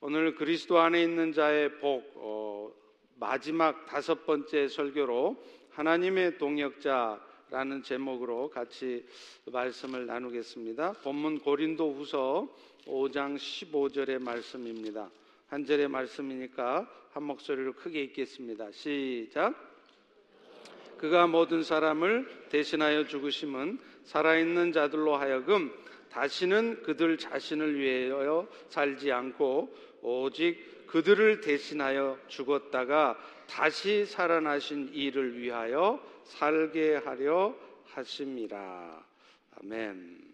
오늘 그리스도 안에 있는 자의 복 어, 마지막 다섯 번째 설교로 하나님의 동역자라는 제목으로 같이 말씀을 나누겠습니다. 본문 고린도후서 5장 15절의 말씀입니다. 한 절의 말씀이니까 한 목소리로 크게 읽겠습니다. 시작. 그가 모든 사람을 대신하여 죽으심은 살아있는 자들로 하여금 다시는 그들 자신을 위하여 살지 않고 오직 그들을 대신하여 죽었다가 다시 살아나신 이를 위하여 살게 하려 하심이라. 아멘.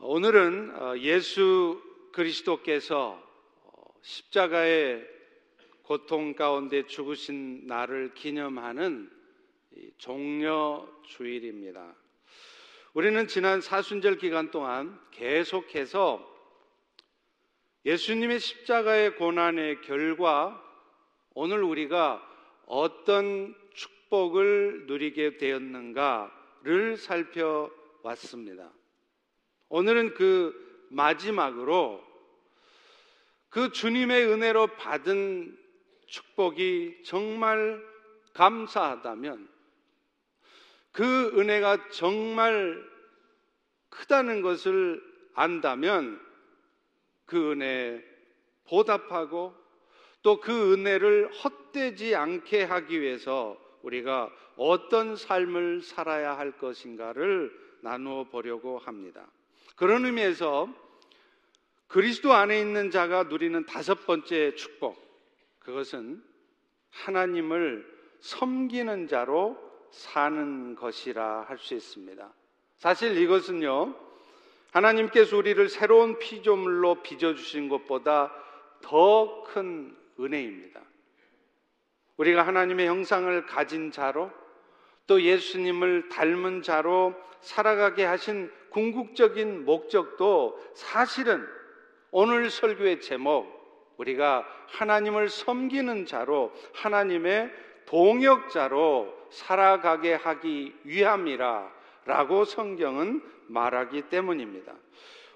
오늘은 어, 예수 그리스도께서 어, 십자가의 고통 가운데 죽으신 날을 기념하는 종려 주일입니다. 우리는 지난 사순절 기간 동안 계속해서 예수님의 십자가의 고난의 결과 오늘 우리가 어떤 축복을 누리게 되었는가를 살펴왔습니다. 오늘은 그 마지막으로 그 주님의 은혜로 받은 축복이 정말 감사하다면 그 은혜가 정말 크다는 것을 안다면 그 은혜에 보답하고 또 그 은혜를 헛되지 않게 하기 위해서 우리가 어떤 삶을 살아야 할 것인가를 나누어 보려고 합니다. 그런 의미에서 그리스도 안에 있는 자가 누리는 다섯 번째 축복, 그것은 하나님을 섬기는 자로 사는 것이라 할 수 있습니다. 사실 이것은요, 하나님께서 우리를 새로운 피조물로 빚어주신 것보다 더 큰 은혜입니다. 우리가 하나님의 형상을 가진 자로 또 예수님을 닮은 자로 살아가게 하신 궁극적인 목적도 사실은 오늘 설교의 제목, 우리가 하나님을 섬기는 자로 하나님의 동역자로 살아가게 하기 위함이라 라고 성경은 말하기 때문입니다.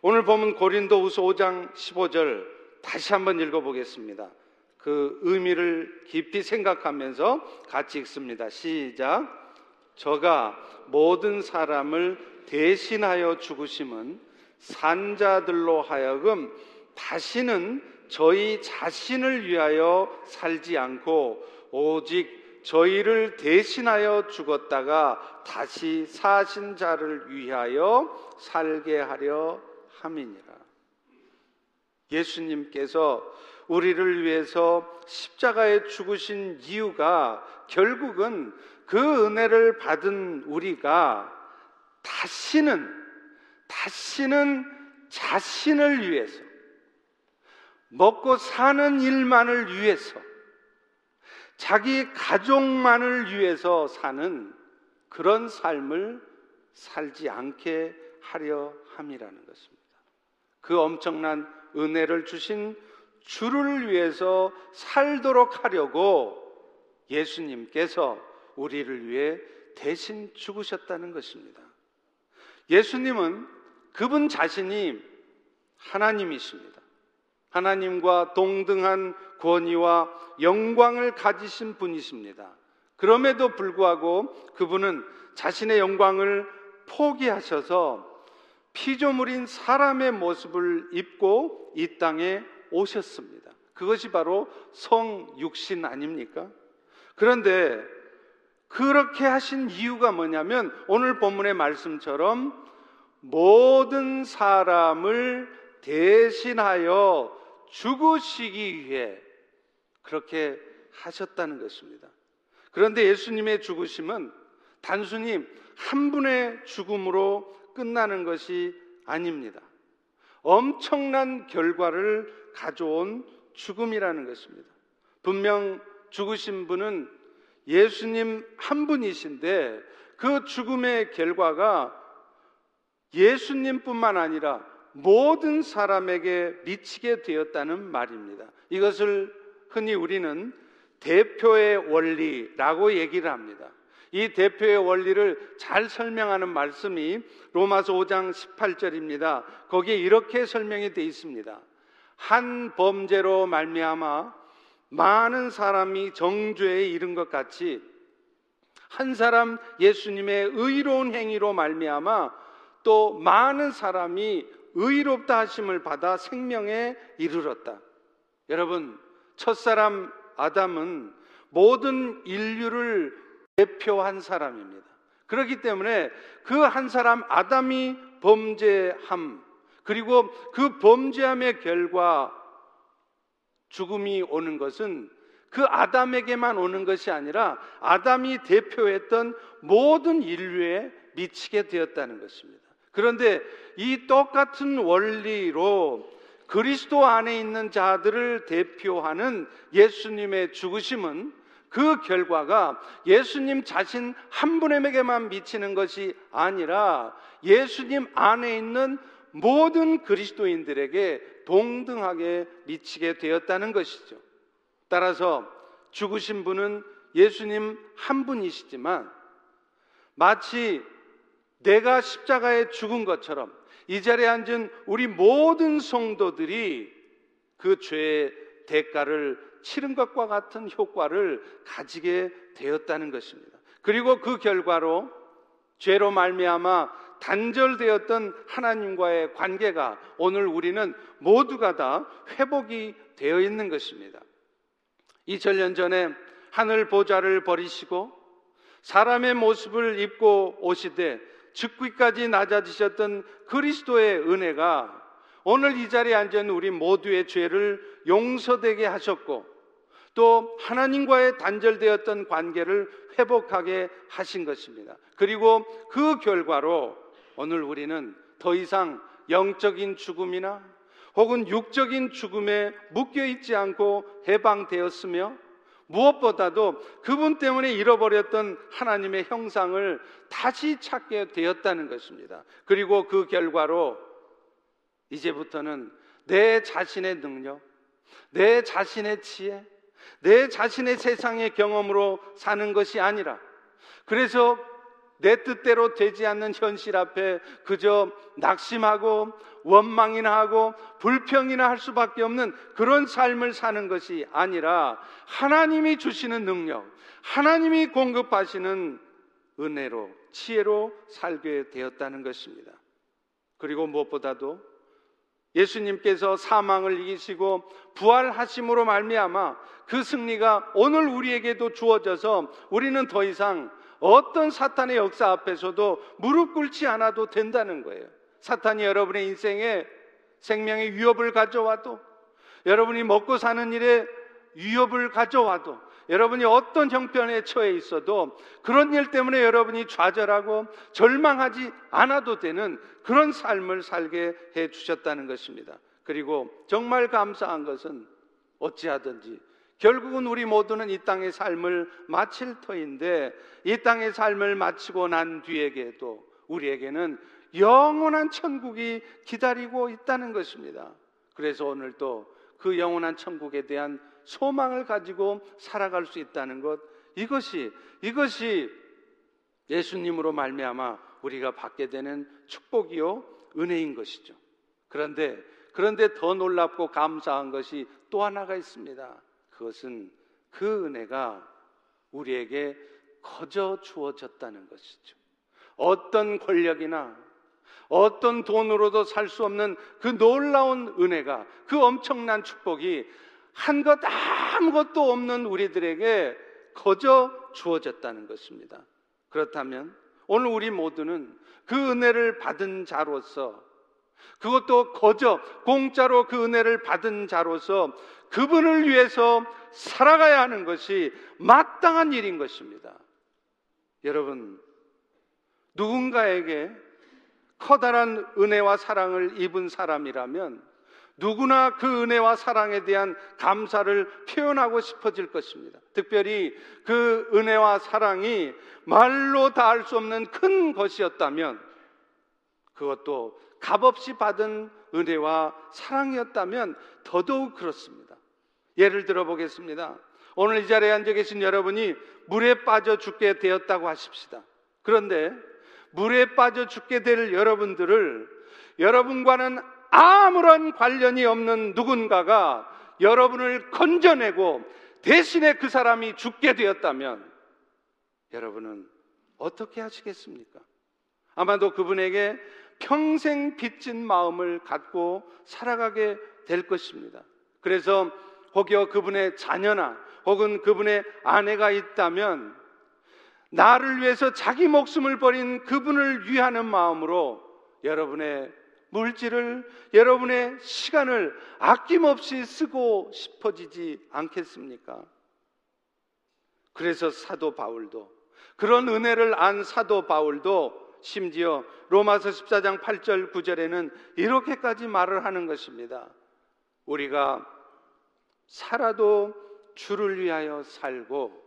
오늘 보면 고린도후서 5장 15절 다시 한번 읽어보겠습니다. 그 의미를 깊이 생각하면서 같이 읽습니다. 시작. 저가 모든 사람을 대신하여 죽으심은 산자들로 하여금 다시는 저희 자신을 위하여 살지 않고 오직 저희를 대신하여 죽었다가 다시 사신 자를 위하여 살게 하려 함이니라. 예수님께서 우리를 위해서 십자가에 죽으신 이유가 결국은 그 은혜를 받은 우리가 다시는, 다시는 자신을 위해서, 먹고 사는 일만을 위해서, 자기 가족만을 위해서 사는 그런 삶을 살지 않게 하려 함이라는 것입니다. 그 엄청난 은혜를 주신 주를 위해서 살도록 하려고 예수님께서 우리를 위해 대신 죽으셨다는 것입니다. 예수님은 그분 자신이 하나님이십니다. 하나님과 동등한 권위와 영광을 가지신 분이십니다. 그럼에도 불구하고 그분은 자신의 영광을 포기하셔서 피조물인 사람의 모습을 입고 이 땅에 오셨습니다. 그것이 바로 성육신 아닙니까? 그런데 그렇게 하신 이유가 뭐냐면 오늘 본문의 말씀처럼 모든 사람을 대신하여 죽으시기 위해 그렇게 하셨다는 것입니다. 그런데 예수님의 죽으심은 단순히 한 분의 죽음으로 끝나는 것이 아닙니다. 엄청난 결과를 가져온 죽음이라는 것입니다. 분명 죽으신 분은 예수님 한 분이신데 그 죽음의 결과가 예수님뿐만 아니라 모든 사람에게 미치게 되었다는 말입니다. 이것을 흔히 우리는 대표의 원리라고 얘기를 합니다. 이 대표의 원리를 잘 설명하는 말씀이 로마서 5장 18절입니다. 거기에 이렇게 설명이 되어 있습니다. 한 범죄로 말미암아 많은 사람이 정죄에 이른 것 같이 한 사람 예수님의 의로운 행위로 말미암아 또 많은 사람이 의롭다 하심을 받아 생명에 이르렀다. 여러분, 첫사람 아담은 모든 인류를 대표한 사람입니다. 그렇기 때문에 그 한 사람 아담이 범죄함, 그리고 그 범죄함의 결과 죽음이 오는 것은 그 아담에게만 오는 것이 아니라 아담이 대표했던 모든 인류에 미치게 되었다는 것입니다. 그런데 이 똑같은 원리로 그리스도 안에 있는 자들을 대표하는 예수님의 죽으심은 그 결과가 예수님 자신 한 분에게만 미치는 것이 아니라 예수님 안에 있는 모든 그리스도인들에게 동등하게 미치게 되었다는 것이죠. 따라서 죽으신 분은 예수님 한 분이시지만 마치 내가 십자가에 죽은 것처럼 이 자리에 앉은 우리 모든 성도들이 그 죄의 대가를 치른 것과 같은 효과를 가지게 되었다는 것입니다. 그리고 그 결과로 죄로 말미암아 단절되었던 하나님과의 관계가 오늘 우리는 모두가 다 회복이 되어 있는 것입니다. 2000년 전에 하늘 보좌를 버리시고 사람의 모습을 입고 오시되 즉위까지 낮아지셨던 그리스도의 은혜가 오늘 이 자리에 앉은 우리 모두의 죄를 용서되게 하셨고 또 하나님과의 단절되었던 관계를 회복하게 하신 것입니다. 그리고 그 결과로 오늘 우리는 더 이상 영적인 죽음이나 혹은 육적인 죽음에 묶여 있지 않고 해방되었으며 무엇보다도 그분 때문에 잃어버렸던 하나님의 형상을 다시 찾게 되었다는 것입니다. 그리고 그 결과로 이제부터는 내 자신의 능력, 내 자신의 지혜, 내 자신의 세상의 경험으로 사는 것이 아니라 그래서 내 뜻대로 되지 않는 현실 앞에 그저 낙심하고 원망이나 하고 불평이나 할 수밖에 없는 그런 삶을 사는 것이 아니라 하나님이 주시는 능력, 하나님이 공급하시는 은혜로, 지혜로 살게 되었다는 것입니다. 그리고 무엇보다도 예수님께서 사망을 이기시고 부활하심으로 말미암아 그 승리가 오늘 우리에게도 주어져서 우리는 더 이상 어떤 사탄의 역사 앞에서도 무릎 꿇지 않아도 된다는 거예요. 사탄이 여러분의 인생에 생명의 위협을 가져와도 여러분이 먹고 사는 일에 위협을 가져와도 여러분이 어떤 형편에 처해 있어도 그런 일 때문에 여러분이 좌절하고 절망하지 않아도 되는 그런 삶을 살게 해 주셨다는 것입니다. 그리고 정말 감사한 것은 어찌하든지 결국은 우리 모두는 이 땅의 삶을 마칠 터인데 이 땅의 삶을 마치고 난 뒤에게도 우리에게는 영원한 천국이 기다리고 있다는 것입니다. 그래서 오늘 또 그 영원한 천국에 대한 소망을 가지고 살아갈 수 있다는 것 이것이 이것이 예수님으로 말미암아 우리가 받게 되는 축복이요 은혜인 것이죠. 그런데 그런데 더 놀랍고 감사한 것이 또 하나가 있습니다. 그것은 그 은혜가 우리에게 거저 주어졌다는 것이죠. 어떤 권력이나 어떤 돈으로도 살 수 없는 그 놀라운 은혜가 그 엄청난 축복이 한 것 아무것도 없는 우리들에게 거저 주어졌다는 것입니다. 그렇다면 오늘 우리 모두는 그 은혜를 받은 자로서 그것도 거저 공짜로 그 은혜를 받은 자로서 그분을 위해서 살아가야 하는 것이 마땅한 일인 것입니다. 여러분, 누군가에게 커다란 은혜와 사랑을 입은 사람이라면 누구나 그 은혜와 사랑에 대한 감사를 표현하고 싶어질 것입니다. 특별히 그 은혜와 사랑이 말로 다할 수 없는 큰 것이었다면 그것도 값없이 받은 은혜와 사랑이었다면 더더욱 그렇습니다. 예를 들어 보겠습니다. 오늘 이 자리에 앉아 계신 여러분이 물에 빠져 죽게 되었다고 하십시다. 그런데 물에 빠져 죽게 될 여러분들을 여러분과는 아무런 관련이 없는 누군가가 여러분을 건져내고 대신에 그 사람이 죽게 되었다면 여러분은 어떻게 하시겠습니까? 아마도 그분에게 평생 빚진 마음을 갖고 살아가게 될 것입니다. 그래서 혹여 그분의 자녀나 혹은 그분의 아내가 있다면 나를 위해서 자기 목숨을 버린 그분을 위하는 마음으로 여러분의 물질을 여러분의 시간을 아낌없이 쓰고 싶어지지 않겠습니까? 그래서 사도 바울도 그런 은혜를 안 사도 바울도 심지어 로마서 14장 8절 9절에는 이렇게까지 말을 하는 것입니다. 우리가 살아도 주를 위하여 살고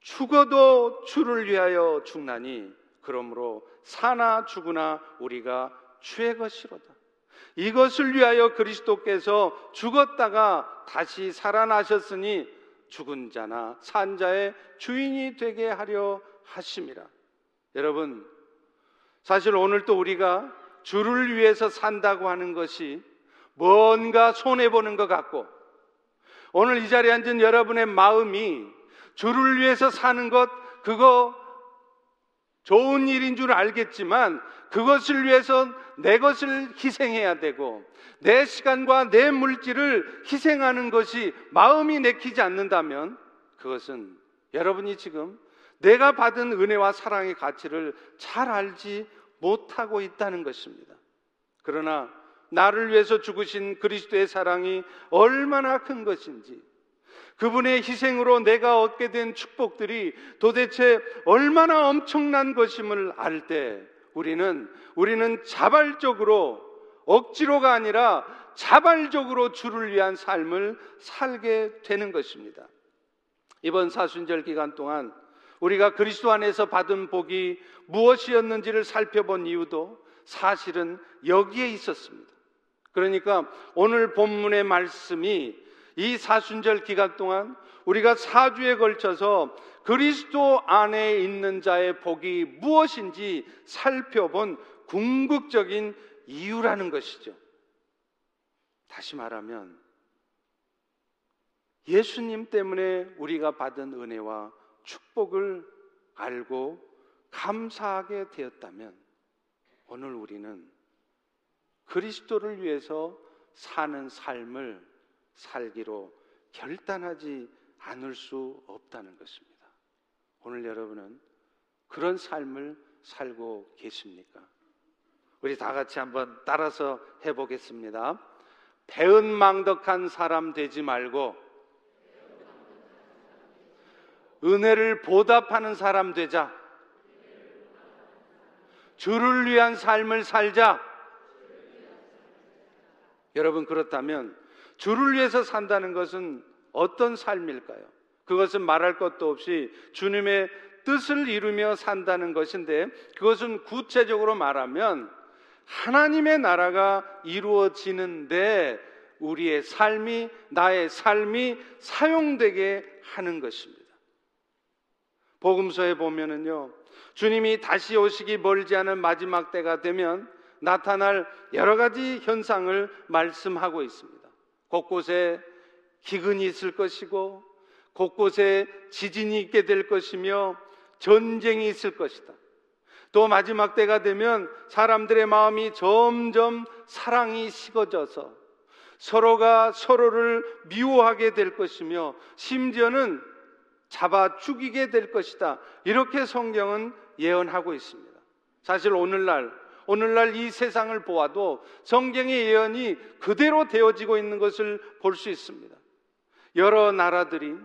죽어도 주를 위하여 죽나니 그러므로 사나 죽으나 우리가 주의 것이로다. 이것을 위하여 그리스도께서 죽었다가 다시 살아나셨으니 죽은 자나 산 자의 주인이 되게 하려 하심이라. 여러분, 사실 오늘 또 우리가 주를 위해서 산다고 하는 것이 뭔가 손해보는 것 같고, 오늘 이 자리에 앉은 여러분의 마음이 주를 위해서 사는 것, 그거 좋은 일인 줄 알겠지만 그것을 위해서 내 것을 희생해야 되고 내 시간과 내 물질을 희생하는 것이 마음이 내키지 않는다면 그것은 여러분이 지금 내가 받은 은혜와 사랑의 가치를 잘 알지 못하고 있다는 것입니다. 그러나 나를 위해서 죽으신 그리스도의 사랑이 얼마나 큰 것인지 그분의 희생으로 내가 얻게 된 축복들이 도대체 얼마나 엄청난 것임을 알 때 우리는 우리는 자발적으로 억지로가 아니라 자발적으로 주를 위한 삶을 살게 되는 것입니다. 이번 사순절 기간 동안 우리가 그리스도 안에서 받은 복이 무엇이었는지를 살펴본 이유도 사실은 여기에 있었습니다. 그러니까 오늘 본문의 말씀이 이 사순절 기간 동안 우리가 사주에 걸쳐서 그리스도 안에 있는 자의 복이 무엇인지 살펴본 궁극적인 이유라는 것이죠. 다시 말하면 예수님 때문에 우리가 받은 은혜와 축복을 알고 감사하게 되었다면 오늘 우리는 그리스도를 위해서 사는 삶을 살기로 결단하지 않을 수 없다는 것입니다. 오늘 여러분은 그런 삶을 살고 계십니까? 우리 다 같이 한번 따라서 해보겠습니다. 배은망덕한 사람 되지 말고 은혜를 보답하는 사람 되자. 주를 위한 삶을 살자. 여러분 그렇다면 주를 위해서 산다는 것은 어떤 삶일까요? 그것은 말할 것도 없이 주님의 뜻을 이루며 산다는 것인데 그것은 구체적으로 말하면 하나님의 나라가 이루어지는데 우리의 삶이 나의 삶이 사용되게 하는 것입니다. 복음서에 보면은요. 주님이 다시 오시기 멀지 않은 마지막 때가 되면 나타날 여러 가지 현상을 말씀하고 있습니다. 곳곳에 기근이 있을 것이고 곳곳에 지진이 있게 될 것이며 전쟁이 있을 것이다. 또 마지막 때가 되면 사람들의 마음이 점점 사랑이 식어져서 서로가 서로를 미워하게 될 것이며 심지어는 잡아 죽이게 될 것이다. 이렇게 성경은 예언하고 있습니다. 사실 오늘날 오늘날 이 세상을 보아도 성경의 예언이 그대로 되어지고 있는 것을 볼 수 있습니다. 여러 나라들이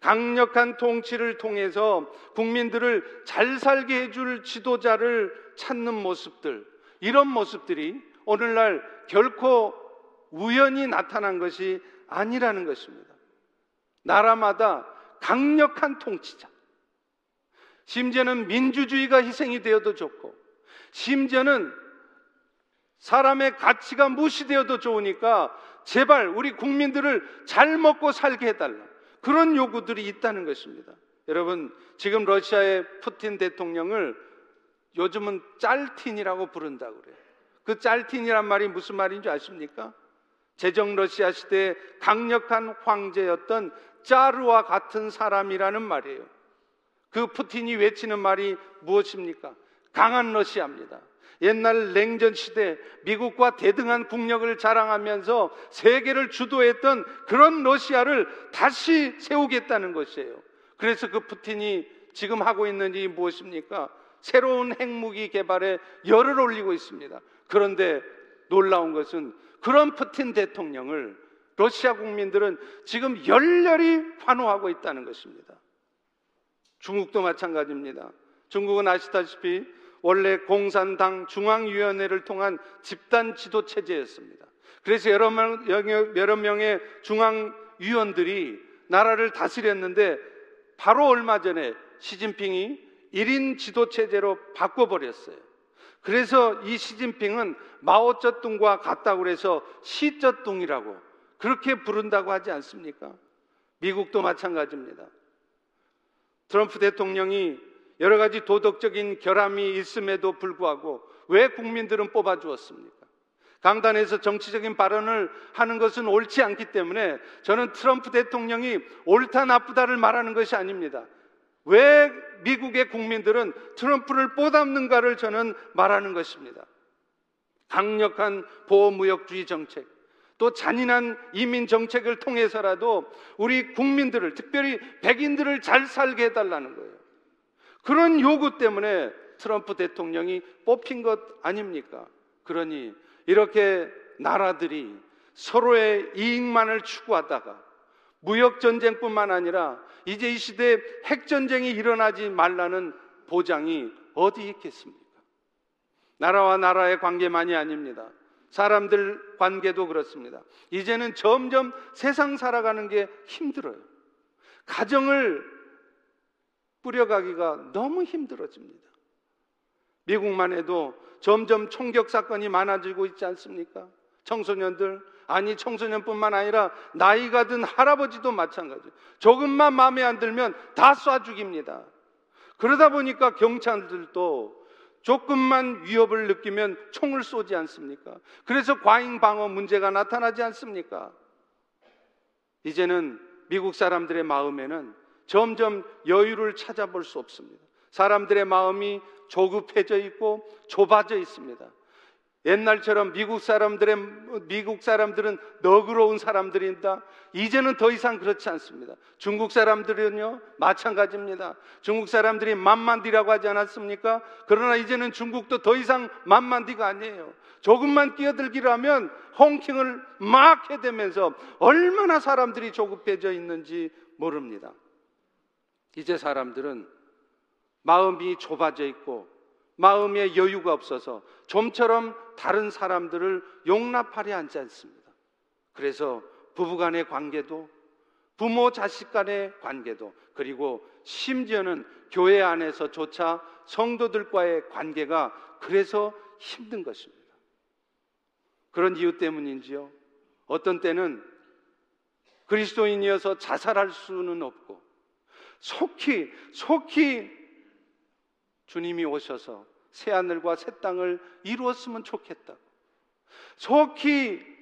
강력한 통치를 통해서 국민들을 잘 살게 해줄 지도자를 찾는 모습들, 이런 모습들이 오늘날 결코 우연히 나타난 것이 아니라는 것입니다. 나라마다 강력한 통치자, 심지어는 민주주의가 희생이 되어도 좋고, 심지어는 사람의 가치가 무시되어도 좋으니까 제발 우리 국민들을 잘 먹고 살게 해달라. 그런 요구들이 있다는 것입니다. 여러분, 지금 러시아의 푸틴 대통령을 요즘은 짤틴이라고 부른다고 그래요. 그 짤틴이란 말이 무슨 말인 줄 아십니까? 제정 러시아 시대의 강력한 황제였던 짜르와 같은 사람이라는 말이에요. 그 푸틴이 외치는 말이 무엇입니까? 강한 러시아입니다. 옛날 냉전 시대 미국과 대등한 국력을 자랑하면서 세계를 주도했던 그런 러시아를 다시 세우겠다는 것이에요. 그래서 그 푸틴이 지금 하고 있는 일이 무엇입니까? 새로운 핵무기 개발에 열을 올리고 있습니다. 그런데 놀라운 것은 그런 푸틴 대통령을 러시아 국민들은 지금 열렬히 환호하고 있다는 것입니다. 중국도 마찬가지입니다. 중국은 아시다시피 원래 공산당 중앙위원회를 통한 집단 지도 체제였습니다. 그래서 여러, 명, 여러 명의 중앙위원들이 나라를 다스렸는데 바로 얼마 전에 시진핑이 1인 지도 체제로 바꿔버렸어요. 그래서 이 시진핑은 마오쩌둥과 같다고 그래서 시쩌둥이라고 그렇게 부른다고 하지 않습니까? 미국도 마찬가지입니다. 트럼프 대통령이 여러 가지 도덕적인 결함이 있음에도 불구하고 왜 국민들은 뽑아주었습니까? 강단에서 정치적인 발언을 하는 것은 옳지 않기 때문에 저는 트럼프 대통령이 옳다 나쁘다를 말하는 것이 아닙니다. 왜 미국의 국민들은 트럼프를 뽑았는가를 저는 말하는 것입니다. 강력한 보호무역주의 정책, 또 잔인한 이민 정책을 통해서라도 우리 국민들을, 특별히 백인들을 잘 살게 해달라는 거예요. 그런 요구 때문에 트럼프 대통령이 뽑힌 것 아닙니까? 그러니 이렇게 나라들이 서로의 이익만을 추구하다가 무역 전쟁뿐만 아니라 이제 이 시대에 핵 전쟁이 일어나지 말라는 보장이 어디 있겠습니까? 나라와 나라의 관계만이 아닙니다. 사람들 관계도 그렇습니다. 이제는 점점 세상 살아가는 게 힘들어요. 가정을 뿌려가기가 너무 힘들어집니다. 미국만 해도 점점 총격 사건이 많아지고 있지 않습니까? 청소년들, 아니 청소년뿐만 아니라 나이가 든 할아버지도 마찬가지. 조금만 마음에 안 들면 다 쏴 죽입니다. 그러다 보니까 경찰들도 조금만 위협을 느끼면 총을 쏘지 않습니까? 그래서 과잉 방어 문제가 나타나지 않습니까? 이제는 미국 사람들의 마음에는 점점 여유를 찾아볼 수 없습니다. 사람들의 마음이 조급해져 있고 좁아져 있습니다. 옛날처럼 미국 사람들의 미국 사람들은 너그러운 사람들인다. 이제는 더 이상 그렇지 않습니다. 중국 사람들은요 마찬가지입니다. 중국 사람들이 만만디라고 하지 않았습니까? 그러나 이제는 중국도 더 이상 만만디가 아니에요. 조금만 끼어들기를 하면 홍킹을 막 해대면서 얼마나 사람들이 조급해져 있는지 모릅니다. 이제 사람들은 마음이 좁아져 있고 마음에 여유가 없어서 좀처럼 다른 사람들을 용납하려 하지 않습니다. 그래서 부부간의 관계도 부모 자식 간의 관계도 그리고 심지어는 교회 안에서조차 성도들과의 관계가 그래서 힘든 것입니다. 그런 이유 때문인지요. 어떤 때는 그리스도인이어서 자살할 수는 없고 속히 속히 주님이 오셔서 새 하늘과 새 땅을 이루었으면 좋겠다고. 속히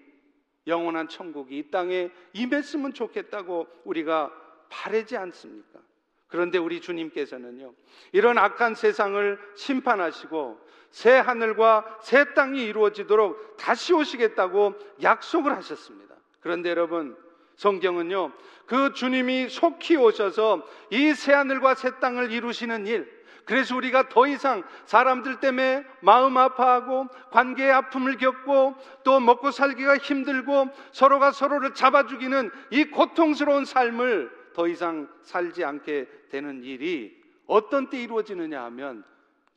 영원한 천국이 이 땅에 임했으면 좋겠다고 우리가 바라지 않습니까? 그런데 우리 주님께서는요, 이런 악한 세상을 심판하시고 새 하늘과 새 땅이 이루어지도록 다시 오시겠다고 약속을 하셨습니다. 그런데 여러분, 성경은요, 그 주님이 속히 오셔서 이 새하늘과 새 땅을 이루시는 일, 그래서 우리가 더 이상 사람들 때문에 마음 아파하고 관계의 아픔을 겪고 또 먹고 살기가 힘들고 서로가 서로를 잡아 죽이는 이 고통스러운 삶을 더 이상 살지 않게 되는 일이 어떤 때 이루어지느냐 하면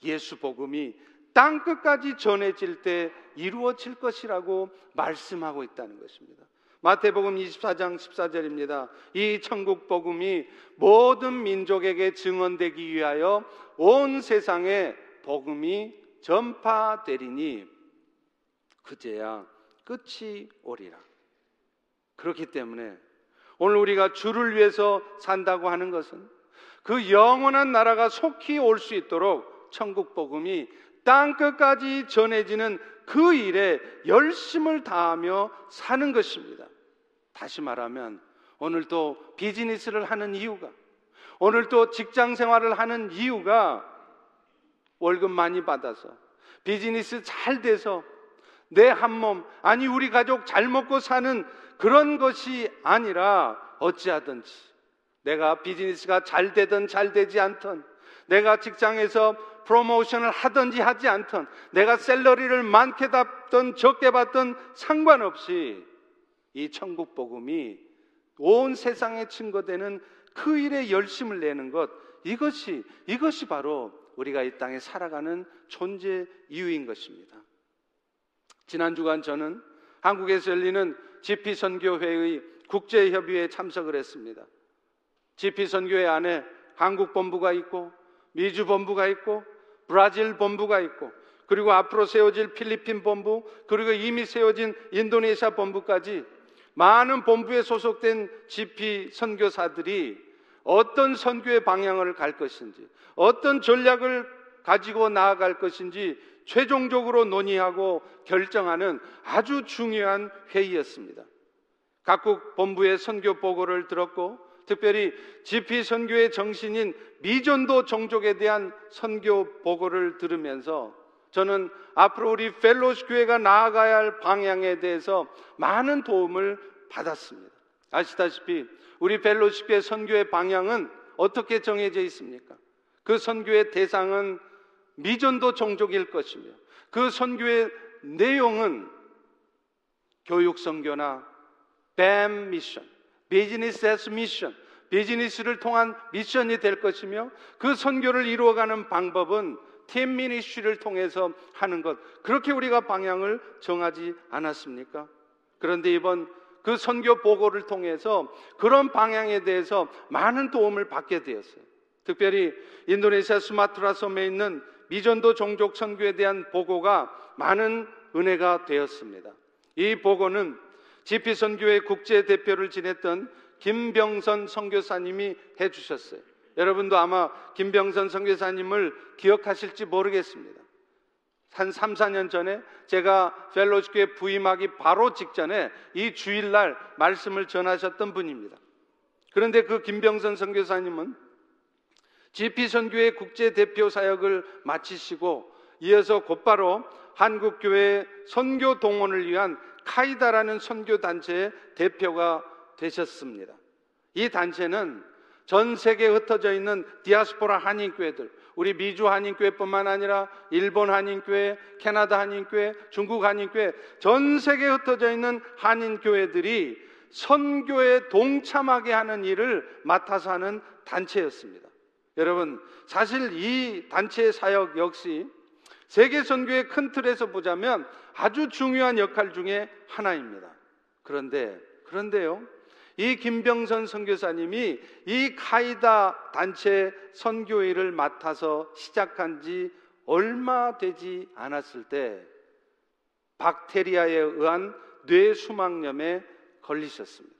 예수 복음이 땅 끝까지 전해질 때 이루어질 것이라고 말씀하고 있다는 것입니다. 마태복음 24장 14절입니다. 이 천국 복음이 모든 민족에게 증언되기 위하여 온 세상에 복음이 전파되리니 그제야 끝이 오리라. 그렇기 때문에 오늘 우리가 주를 위해서 산다고 하는 것은 그 영원한 나라가 속히 올 수 있도록 천국 복음이 땅 끝까지 전해지는 그 일에 열심을 다하며 사는 것입니다. 다시 말하면 오늘 또 비즈니스를 하는 이유가 오늘 또 직장 생활을 하는 이유가 월급 많이 받아서 비즈니스 잘 돼서 내 한 몸, 아니 우리 가족 잘 먹고 사는 그런 것이 아니라 어찌하든지 내가 비즈니스가 잘 되든 잘 되지 않든 내가 직장에서 프로모션을 하든지 하지 않든 내가 셀러리를 많게 받든 적게 받든 상관없이 이 천국 복음이 온 세상에 증거되는 그 일에 열심을 내는 것 이것이 이것이 바로 우리가 이 땅에 살아가는 존재 이유인 것입니다. 지난 주간 저는 한국에서 열리는 GP 선교회의 국제 협의회에 참석을 했습니다. GP 선교회 안에 한국 본부가 있고 미주 본부가 있고 브라질 본부가 있고 그리고 앞으로 세워질 필리핀 본부 그리고 이미 세워진 인도네시아 본부까지 많은 본부에 소속된 GP 선교사들이 어떤 선교의 방향을 갈 것인지, 어떤 전략을 가지고 나아갈 것인지 최종적으로 논의하고 결정하는 아주 중요한 회의였습니다. 각국 본부의 선교 보고를 들었고 특별히 GP 선교의 정신인 미전도 종족에 대한 선교 보고를 들으면서 저는 앞으로 우리 펠로시 교회가 나아가야 할 방향에 대해서 많은 도움을 받았습니다. 아시다시피 우리 벨로십의 선교의 방향은 어떻게 정해져 있습니까? 그 선교의 대상은 미전도 종족일 것이며 그 선교의 내용은 교육 선교나 뱀 미션, 비즈니스 에스 미션, 비즈니스를 통한 미션이 될 것이며 그 선교를 이루어가는 방법은 팀 미니쉬를 통해서 하는 것 그렇게 우리가 방향을 정하지 않았습니까? 그런데 이번 그 선교 보고를 통해서 그런 방향에 대해서 많은 도움을 받게 되었어요. 특별히 인도네시아 수마트라 섬에 있는 미전도 종족 선교에 대한 보고가 많은 은혜가 되었습니다. 이 보고는 지피 선교회 국제 대표를 지냈던 김병선 선교사님이 해 주셨어요. 여러분도 아마 김병선 선교사님을 기억하실지 모르겠습니다. 한 3, 4년 전에 제가 펠로시교회 부임하기 바로 직전에 이 주일날 말씀을 전하셨던 분입니다. 그런데 그 김병선 선교사님은 GP 선교회 국제 대표 사역을 마치시고 이어서 곧바로 한국교회 선교 동원을 위한 카이다라는 선교 단체의 대표가 되셨습니다. 이 단체는 전 세계에 흩어져 있는 디아스포라 한인교회들, 우리 미주 한인교회뿐만 아니라 일본 한인교회, 캐나다 한인교회, 중국 한인교회, 전 세계에 흩어져 있는 한인교회들이 선교에 동참하게 하는 일을 맡아서 하는 단체였습니다. 여러분, 사실 이 단체의 사역 역시 세계 선교의 큰 틀에서 보자면 아주 중요한 역할 중에 하나입니다. 그런데, 그런데요. 이 김병선 선교사님이 이 카이다 단체 선교회를 맡아서 시작한 지 얼마 되지 않았을 때 박테리아에 의한 뇌수막염에 걸리셨습니다.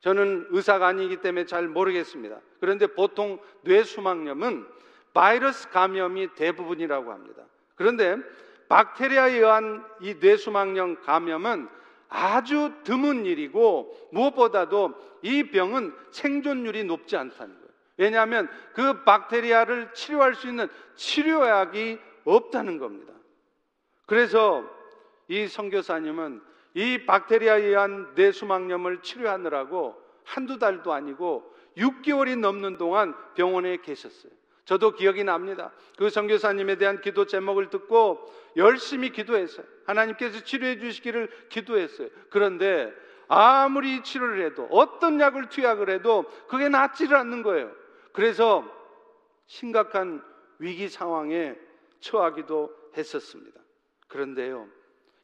저는 의사가 아니기 때문에 잘 모르겠습니다. 그런데 보통 뇌수막염은 바이러스 감염이 대부분이라고 합니다. 그런데 박테리아에 의한 이 뇌수막염 감염은 아주 드문 일이고 무엇보다도 이 병은 생존율이 높지 않다는 거예요. 왜냐하면 그 박테리아를 치료할 수 있는 치료약이 없다는 겁니다. 그래서 이 선교사님은 이 박테리아에 의한 뇌수막염을 치료하느라고 한두 달도 아니고 6개월이 넘는 동안 병원에 계셨어요. 저도 기억이 납니다. 그 선교사님에 대한 기도 제목을 듣고 열심히 기도했어요. 하나님께서 치료해 주시기를 기도했어요. 그런데 아무리 치료를 해도 어떤 약을 투약을 해도 그게 낫지를 않는 거예요. 그래서 심각한 위기 상황에 처하기도 했었습니다. 그런데요.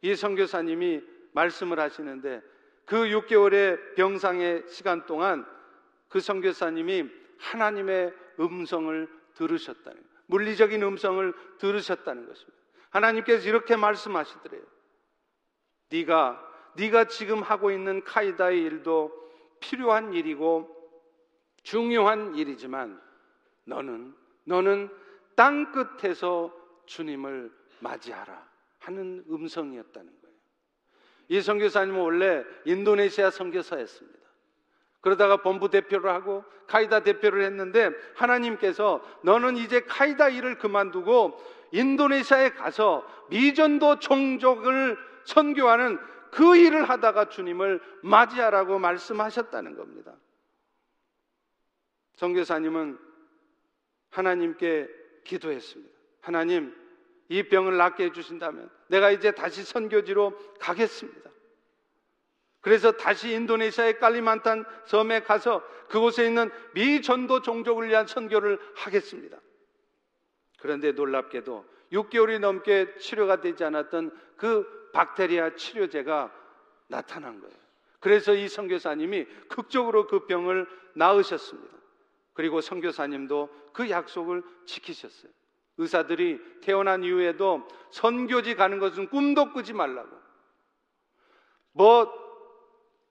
이 선교사님이 말씀을 하시는데 그 6개월의 병상의 시간 동안 그 선교사님이 하나님의 음성을 들으셨다는. 물리적인 음성을 들으셨다는 것입니다. 하나님께서 이렇게 말씀하시더래요. 네가 네가 지금 하고 있는 카이다의 일도 필요한 일이고 중요한 일이지만 너는 너는 땅 끝에서 주님을 맞이하라 하는 음성이었다는 거예요. 이 선교사님은 원래 인도네시아 선교사였습니다. 그러다가 본부 대표를 하고 카이다 대표를 했는데 하나님께서 너는 이제 카이다 일을 그만두고 인도네시아에 가서 미전도 종족을 선교하는 그 일을 하다가 주님을 맞이하라고 말씀하셨다는 겁니다. 선교사님은 하나님께 기도했습니다. 하나님, 이 병을 낫게 해주신다면 내가 이제 다시 선교지로 가겠습니다. 그래서 다시 인도네시아의 깔리만탄 섬에 가서 그곳에 있는 미전도 종족을 위한 선교를 하겠습니다. 그런데 놀랍게도 6개월이 넘게 치료가 되지 않았던 그 박테리아 치료제가 나타난 거예요. 그래서 이 선교사님이 극적으로 그 병을 나으셨습니다. 그리고 선교사님도 그 약속을 지키셨어요. 의사들이 태어난 이후에도 선교지 가는 것은 꿈도 꾸지 말라고. 뭐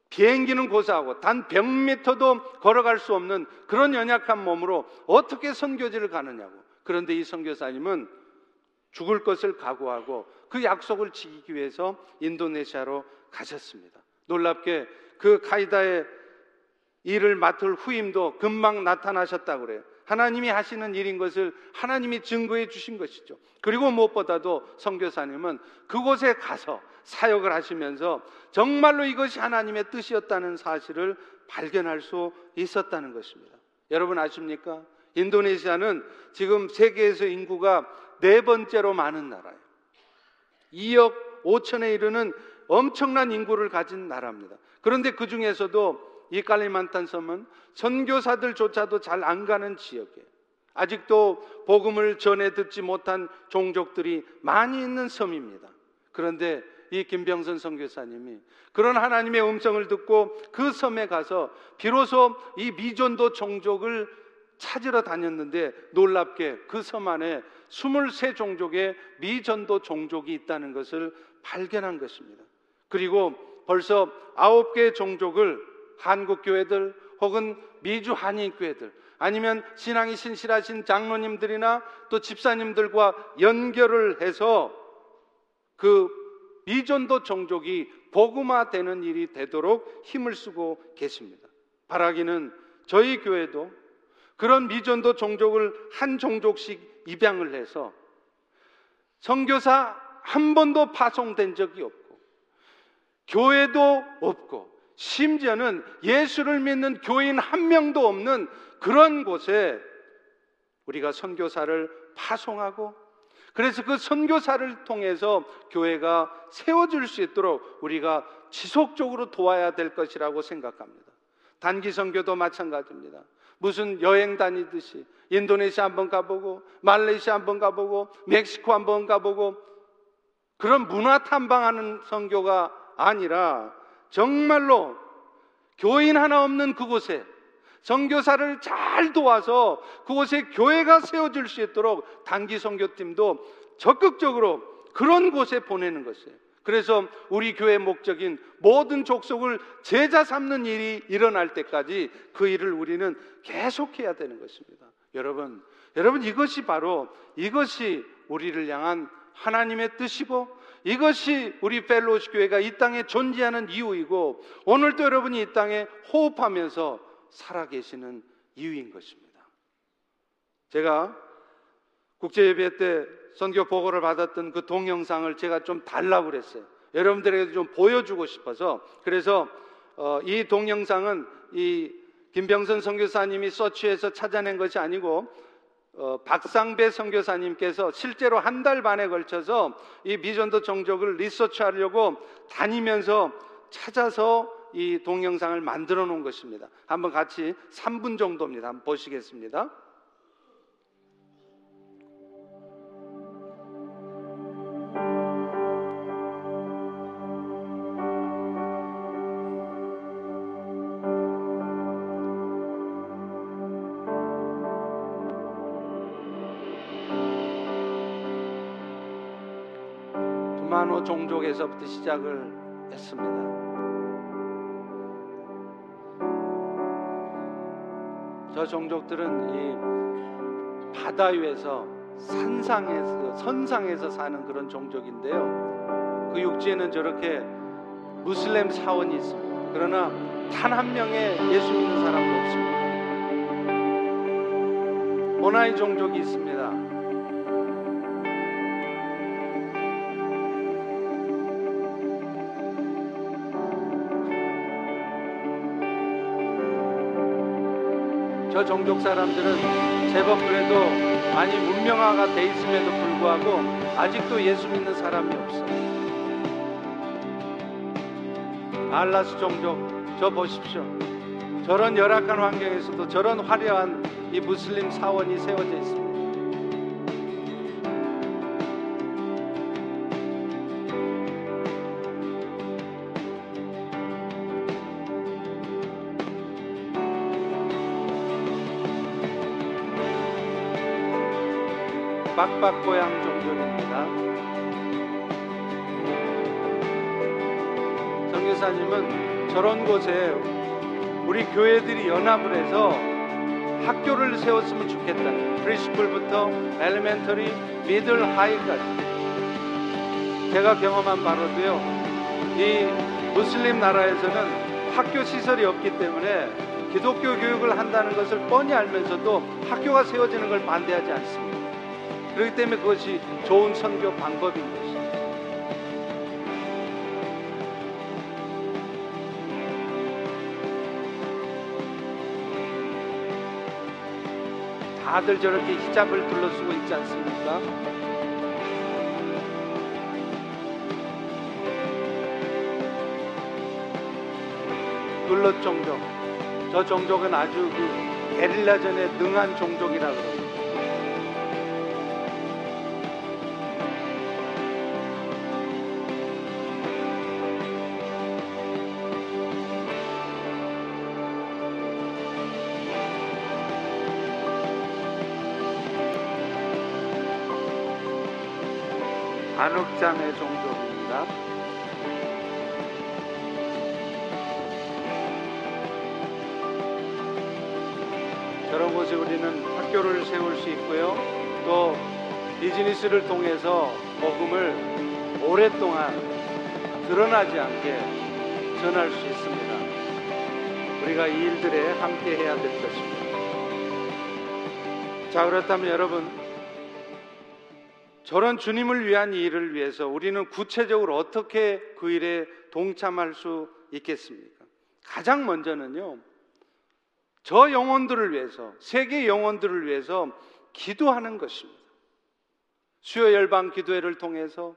비행기는 고사하고 단 100m도 걸어갈 수 없는 그런 연약한 몸으로 어떻게 선교지를 가느냐고. 그런데 이 선교사님은 죽을 것을 각오하고 그 약속을 지키기 위해서 인도네시아로 가셨습니다. 놀랍게 그 카이다의 일을 맡을 후임도 금방 나타나셨다고 그래요. 하나님이 하시는 일인 것을 하나님이 증거해 주신 것이죠. 그리고 무엇보다도 선교사님은 그곳에 가서 사역을 하시면서 정말로 이것이 하나님의 뜻이었다는 사실을 발견할 수 있었다는 것입니다. 여러분 아십니까? 인도네시아는 지금 세계에서 인구가 네 번째로 많은 나라예요. 2억 5천에 이르는 엄청난 인구를 가진 나라입니다. 그런데 그 중에서도 이 깔리만탄 섬은 선교사들조차도 잘 안 가는 지역이에요. 아직도 복음을 전해 듣지 못한 종족들이 많이 있는 섬입니다. 그런데 이 김병선 선교사님이 그런 하나님의 음성을 듣고 그 섬에 가서 비로소 이 미존도 종족을 찾으러 다녔는데 놀랍게 그 섬 안에 23종족의 미전도 종족이 있다는 것을 발견한 것입니다. 그리고 벌써 9개 종족을 한국 교회들 혹은 미주 한인 교회들 아니면 신앙이 신실하신 장로님들이나 또 집사님들과 연결을 해서 그 미전도 종족이 복음화되는 일이 되도록 힘을 쓰고 계십니다. 바라기는 저희 교회도 그런 미전도 종족을 한 종족씩 입양을 해서 선교사 한 번도 파송된 적이 없고 교회도 없고 심지어는 예수를 믿는 교인 한 명도 없는 그런 곳에 우리가 선교사를 파송하고 그래서 그 선교사를 통해서 교회가 세워질 수 있도록 우리가 지속적으로 도와야 될 것이라고 생각합니다. 단기 선교도 마찬가지입니다. 무슨 여행 다니듯이 인도네시아 한번 가보고 말레이시아 한번 가보고 멕시코 한번 가보고 그런 문화 탐방하는 선교가 아니라 정말로 교인 하나 없는 그곳에 선교사를 잘 도와서 그곳에 교회가 세워질 수 있도록 단기 선교팀도 적극적으로 그런 곳에 보내는 것이에요. 그래서 우리 교회 목적인 모든 족속을 제자 삼는 일이 일어날 때까지 그 일을 우리는 계속해야 되는 것입니다. 여러분, 여러분 이것이 바로 이것이 우리를 향한 하나님의 뜻이고 이것이 우리 펠로시 교회가 이 땅에 존재하는 이유이고 오늘도 여러분이 이 땅에 호흡하면서 살아계시는 이유인 것입니다. 제가 국제예배 때 선교 보고를 받았던 그 동영상을 제가 좀 달라고 그랬어요. 여러분들에게 좀 보여주고 싶어서 그래서 어, 이 동영상은 이 김병선 선교사님이 서치해서 찾아낸 것이 아니고 어, 박상배 선교사님께서 실제로 한 달 반에 걸쳐서 이 미전도 종족을 리서치하려고 다니면서 찾아서 이 동영상을 만들어 놓은 것입니다. 한번 같이 3분 정도입니다. 한번 보시겠습니다. 종족에서부터 시작을 했습니다. 저 종족들은 이 바다 위에서 산상에서 선상에서 사는 그런 종족인데요. 그 육지에는 저렇게 무슬림 사원이 있습니다. 그러나 단 한 명의 예수 믿는 사람도 없습니다. 모나이 종족이 있습니다. 저 종족 사람들은 제법 그래도 많이 문명화가 돼 있음에도 불구하고 아직도 예수 믿는 사람이 없어. 알라스 종족 저 보십시오. 저런 열악한 환경에서도 저런 화려한 이 무슬림 사원이 세워져 있습니다. 빡빡고양 종족입니다. 성교사님은 저런 곳에 우리 교회들이 연합을 해서 학교를 세웠으면 좋겠다. 프리스쿨부터 엘리멘터리, 미들, 하이까지. 제가 경험한 바로도요. 이 무슬림 나라에서는 학교 시설이 없기 때문에 기독교 교육을 한다는 것을 뻔히 알면서도 학교가 세워지는 걸 반대하지 않습니다. 그렇기 때문에 그것이 좋은 선교 방법인 것이죠. 다들 저렇게 히잡을 둘러쓰고 있지 않습니까? 둘러 종족. 저 종족은 아주 그 게릴라전에 능한 종족이라 그럽니 다. 안흑자매 종족입니다. 저런 곳에 우리는 학교를 세울 수 있고요. 또 비즈니스를 통해서 복음을 오랫동안 드러나지 않게 전할 수 있습니다. 우리가 이 일들에 함께 해야 될 것입니다. 자, 그렇다면 여러분, 저런 주님을 위한 일을 위해서 우리는 구체적으로 어떻게 그 일에 동참할 수 있겠습니까? 가장 먼저는요, 저 영혼들을 위해서, 세계 영혼들을 위해서 기도하는 것입니다. 수요 열방 기도회를 통해서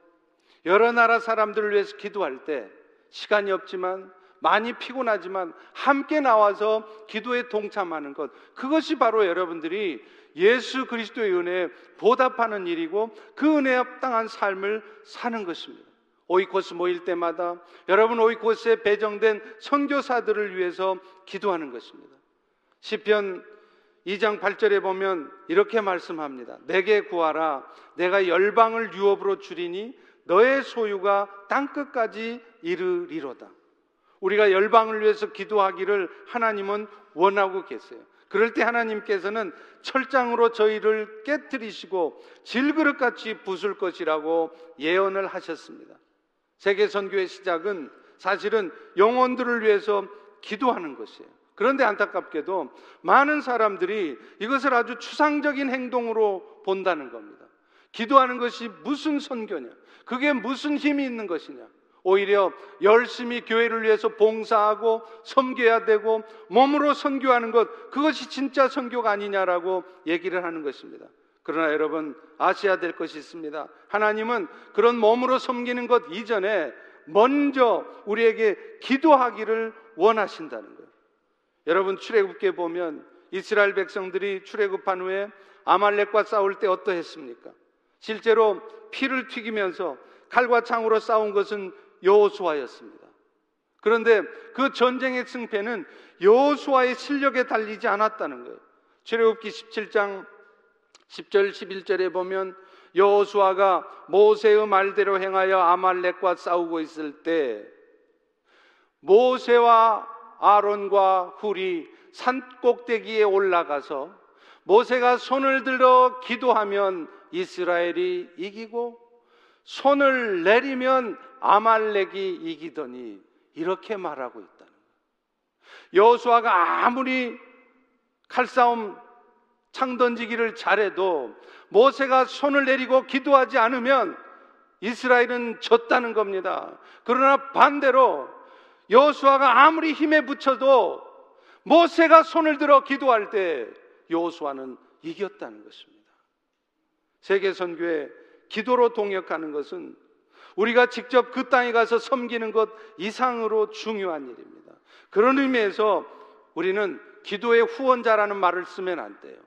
여러 나라 사람들을 위해서 기도할 때 시간이 없지만 많이 피곤하지만 함께 나와서 기도에 동참하는 것. 그것이 바로 여러분들이 예수 그리스도의 은혜에 보답하는 일이고 그 은혜에 합당한 삶을 사는 것입니다. 오이코스 모일 때마다 여러분 오이코스에 배정된 선교사들을 위해서 기도하는 것입니다. 시편 2장 8절에 보면 이렇게 말씀합니다. 내게 구하라 내가 열방을 유업으로 줄이니 너의 소유가 땅 끝까지 이르리로다. 우리가 열방을 위해서 기도하기를 하나님은 원하고 계세요. 그럴 때 하나님께서는 철장으로 저희를 깨뜨리시고 질그릇같이 부술 것이라고 예언을 하셨습니다. 세계 선교의 시작은 사실은 영혼들을 위해서 기도하는 것이에요. 그런데 안타깝게도 많은 사람들이 이것을 아주 추상적인 행동으로 본다는 겁니다. 기도하는 것이 무슨 선교냐? 그게 무슨 힘이 있는 것이냐? 오히려 열심히 교회를 위해서 봉사하고 섬겨야 되고 몸으로 선교하는 것 그것이 진짜 선교가 아니냐라고 얘기를 하는 것입니다. 그러나 여러분 아셔야 될 것이 있습니다. 하나님은 그런 몸으로 섬기는 것 이전에 먼저 우리에게 기도하기를 원하신다는 거예요. 여러분 출애굽기에 보면 이스라엘 백성들이 출애굽한 후에 아말렉과 싸울 때 어떠했습니까? 실제로 피를 튀기면서 칼과 창으로 싸운 것은 여호수아였습니다. 그런데 그 전쟁의 승패는 여호수아의 실력에 달리지 않았다는 거예요. 출애굽기 17장 10절 11절에 보면 여호수아가 모세의 말대로 행하여 아말렉과 싸우고 있을 때 모세와 아론과 훌이 산 꼭대기에 올라가서 모세가 손을 들어 기도하면 이스라엘이 이기고 손을 내리면 아말렉이 이기더니 이렇게 말하고 있다는 거예요. 여호수아가 아무리 칼싸움 창 던지기를 잘해도 모세가 손을 내리고 기도하지 않으면 이스라엘은 졌다는 겁니다. 그러나 반대로 여호수아가 아무리 힘에 붙여도 모세가 손을 들어 기도할 때 여호수아는 이겼다는 것입니다. 세계 선교에 기도로 동역하는 것은 우리가 직접 그 땅에 가서 섬기는 것 이상으로 중요한 일입니다. 그런 의미에서 우리는 기도의 후원자라는 말을 쓰면 안 돼요.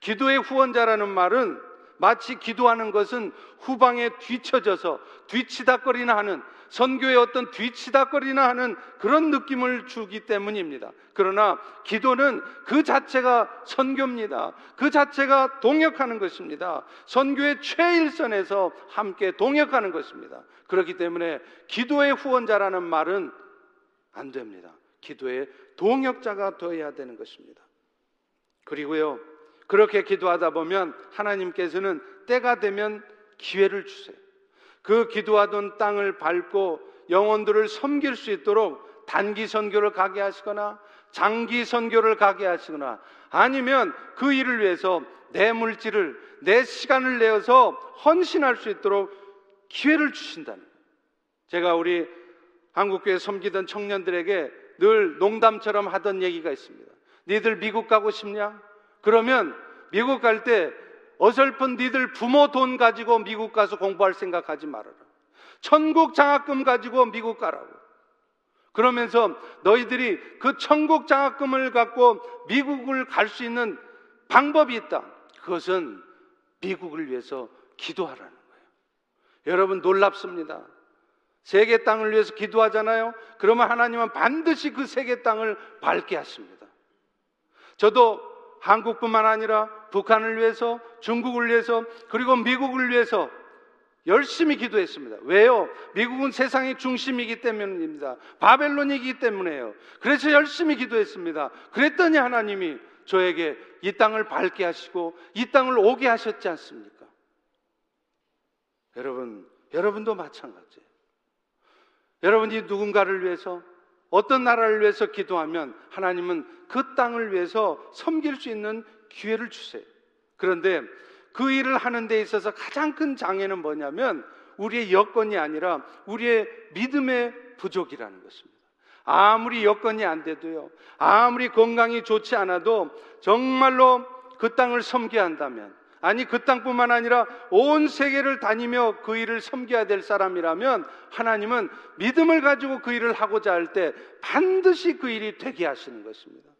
기도의 후원자라는 말은 마치 기도하는 것은 후방에 뒤쳐져서 뒤치다거리나 하는 선교의 어떤 뒤치다거리나 하는 그런 느낌을 주기 때문입니다. 그러나 기도는 그 자체가 선교입니다. 그 자체가 동역하는 것입니다. 선교의 최일선에서 함께 동역하는 것입니다. 그렇기 때문에 기도의 후원자라는 말은 안 됩니다. 기도의 동역자가 되어야 되는 것입니다. 그리고요, 그렇게 기도하다 보면 하나님께서는 때가 되면 기회를 주세요. 그 기도하던 땅을 밟고 영혼들을 섬길 수 있도록 단기 선교를 가게 하시거나 장기 선교를 가게 하시거나 아니면 그 일을 위해서 내 물질을 내 시간을 내어서 헌신할 수 있도록 기회를 주신다는. 제가 우리 한국교회 섬기던 청년들에게 늘 농담처럼 하던 얘기가 있습니다. 니들 미국 가고 싶냐? 그러면 미국 갈 때 어설픈 니들 부모 돈 가지고 미국 가서 공부할 생각 하지 말아라. 천국 장학금 가지고 미국 가라고. 그러면서 너희들이 그 천국 장학금을 갖고 미국을 갈 수 있는 방법이 있다. 그것은 미국을 위해서 기도하라는 거예요. 여러분 놀랍습니다. 세계 땅을 위해서 기도하잖아요. 그러면 하나님은 반드시 그 세계 땅을 밝게 하십니다. 저도 한국뿐만 아니라 북한을 위해서, 중국을 위해서, 그리고 미국을 위해서 열심히 기도했습니다. 왜요? 미국은 세상의 중심이기 때문입니다. 바벨론이기 때문에요. 그래서 열심히 기도했습니다. 그랬더니 하나님이 저에게 이 땅을 밝게 하시고 이 땅을 오게 하셨지 않습니까? 여러분, 여러분도 마찬가지예요. 여러분이 누군가를 위해서 어떤 나라를 위해서 기도하면 하나님은 그 땅을 위해서 섬길 수 있는 기회를 주세요. 그런데 그 일을 하는 데 있어서 가장 큰 장애는 뭐냐면 우리의 여건이 아니라 우리의 믿음의 부족이라는 것입니다. 아무리 여건이 안 돼도요, 아무리 건강이 좋지 않아도 정말로 그 땅을 섬겨야 한다면 아니 그 땅뿐만 아니라 온 세계를 다니며 그 일을 섬겨야 될 사람이라면 하나님은 믿음을 가지고 그 일을 하고자 할 때 반드시 그 일이 되게 하시는 것입니다.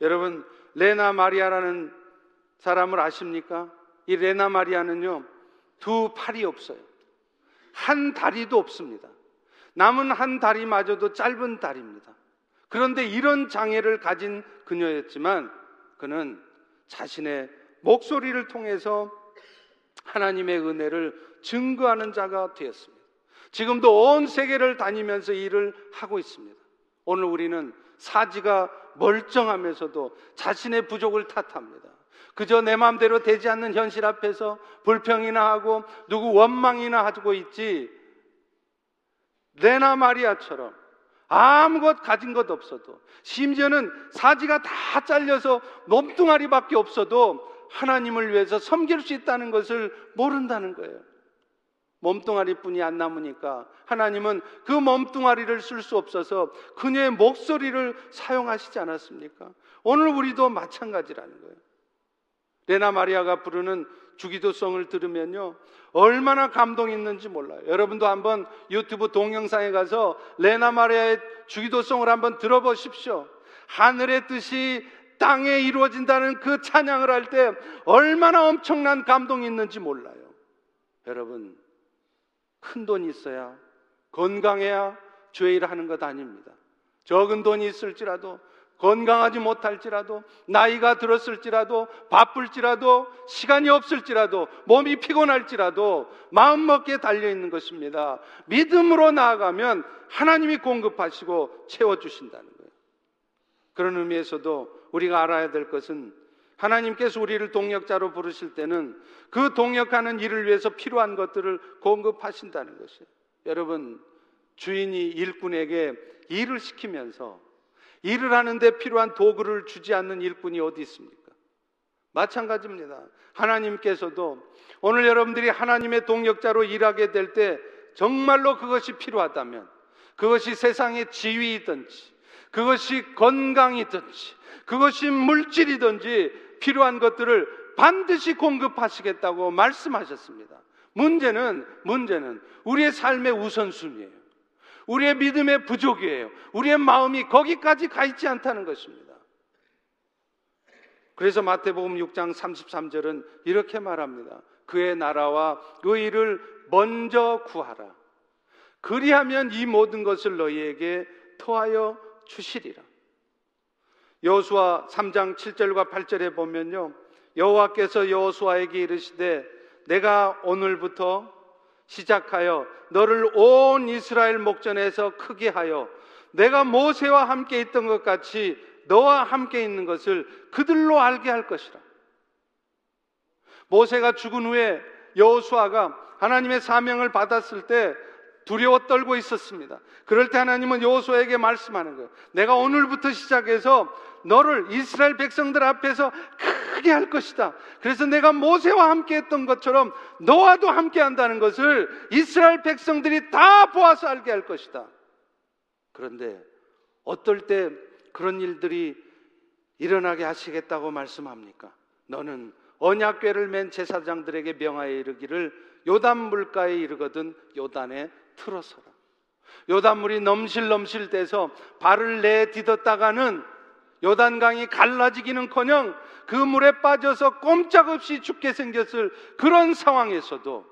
여러분 레나 마리아라는 사람을 아십니까? 이 레나 마리아는요 두 팔이 없어요. 한 다리도 없습니다. 남은 한 다리마저도 짧은 다리입니다. 그런데 이런 장애를 가진 그녀였지만 그는 자신의 목소리를 통해서 하나님의 은혜를 증거하는 자가 되었습니다. 지금도 온 세계를 다니면서 일을 하고 있습니다. 오늘 우리는 사지가 멀쩡하면서도 자신의 부족을 탓합니다. 그저 내 마음대로 되지 않는 현실 앞에서 불평이나 하고 누구 원망이나 하고 있지. 레나 마리아처럼 아무것 가진 것 없어도 심지어는 사지가 다 잘려서 몸뚱아리밖에 없어도 하나님을 위해서 섬길 수 있다는 것을 모른다는 거예요. 몸뚱아리뿐이 안 남으니까 하나님은 그 몸뚱아리를 쓸 수 없어서 그녀의 목소리를 사용하시지 않았습니까? 오늘 우리도 마찬가지라는 거예요. 레나 마리아가 부르는 주기도성을 들으면요. 얼마나 감동이 있는지 몰라요. 여러분도 한번 유튜브 동영상에 가서 레나 마리아의 주기도성을 한번 들어보십시오. 하늘의 뜻이 땅에 이루어진다는 그 찬양을 할 때 얼마나 엄청난 감동이 있는지 몰라요. 여러분, 큰 돈이 있어야 건강해야 죄일 하는 것 아닙니다. 적은 돈이 있을지라도 건강하지 못할지라도 나이가 들었을지라도 바쁠지라도 시간이 없을지라도 몸이 피곤할지라도 마음 먹기에 달려 있는 것입니다. 믿음으로 나아가면 하나님이 공급하시고 채워 주신다는 거예요. 그런 의미에서도 우리가 알아야 될 것은 하나님께서 우리를 동역자로 부르실 때는 그 동역하는 일을 위해서 필요한 것들을 공급하신다는 것이에요. 여러분, 주인이 일꾼에게 일을 시키면서 일을 하는데 필요한 도구를 주지 않는 일꾼이 어디 있습니까? 마찬가지입니다. 하나님께서도 오늘 여러분들이 하나님의 동역자로 일하게 될 때 정말로 그것이 필요하다면 그것이 세상의 지위이든지 그것이 건강이든지 그것이 물질이든지 필요한 것들을 반드시 공급하시겠다고 말씀하셨습니다. 문제는 문제는 우리의 삶의 우선순위예요. 우리의 믿음의 부족이에요. 우리의 마음이 거기까지 가 있지 않다는 것입니다. 그래서 마태복음 6장 33절은 이렇게 말합니다. 그의 나라와 의를 먼저 구하라. 그리하면 이 모든 것을 너희에게 토하여 주시리라. 여호수아 3장 7절과 8절에 보면요. 여호와께서 여호수아에게 이르시되 내가 오늘부터 시작하여 너를 온 이스라엘 목전에서 크게 하여 내가 모세와 함께 있던 것 같이 너와 함께 있는 것을 그들로 알게 할 것이라. 모세가 죽은 후에 여호수아가 하나님의 사명을 받았을 때 두려워 떨고 있었습니다. 그럴 때 하나님은 여호수아에게 말씀하는 거예요. 내가 오늘부터 시작해서 너를 이스라엘 백성들 앞에서 크게 할 것이다. 그래서 내가 모세와 함께 했던 것처럼 너와도 함께 한다는 것을 이스라엘 백성들이 다 보아서 알게 할 것이다. 그런데 어떨 때 그런 일들이 일어나게 하시겠다고 말씀합니까? 너는 언약궤를 맨 제사장들에게 명하여 이르기를 요단 물가에 이르거든 요단에 틀어서라. 요단물이 넘실넘실 돼서 발을 내딛었다가는 요단강이 갈라지기는커녕 그 물에 빠져서 꼼짝없이 죽게 생겼을 그런 상황에서도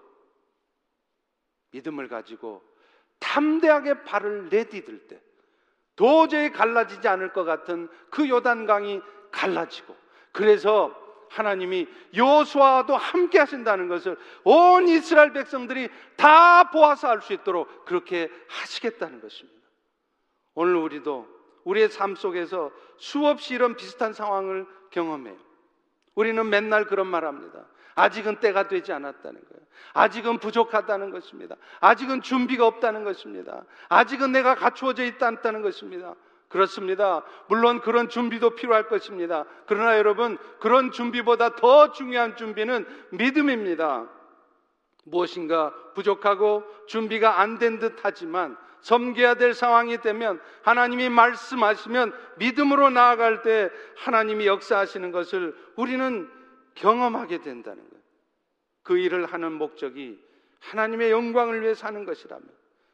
믿음을 가지고 탐대하게 발을 내디딜 때 도저히 갈라지지 않을 것 같은 그 요단강이 갈라지고 그래서 하나님이 요수아도 함께 하신다는 것을 온 이스라엘 백성들이 다 보아서 알 수 있도록 그렇게 하시겠다는 것입니다. 오늘 우리도 우리의 삶 속에서 수없이 이런 비슷한 상황을 경험해요. 우리는 맨날 그런 말 합니다. 아직은 때가 되지 않았다는 거예요. 아직은 부족하다는 것입니다. 아직은 준비가 없다는 것입니다. 아직은 내가 갖추어져 있다 않다는 것입니다. 그렇습니다. 물론 그런 준비도 필요할 것입니다. 그러나 여러분, 그런 준비보다 더 중요한 준비는 믿음입니다. 무엇인가 부족하고 준비가 안 된 듯 하지만 섬겨야 될 상황이 되면 하나님이 말씀하시면 믿음으로 나아갈 때 하나님이 역사하시는 것을 우리는 경험하게 된다는 거예요. 그 일을 하는 목적이 하나님의 영광을 위해 사는 것이라면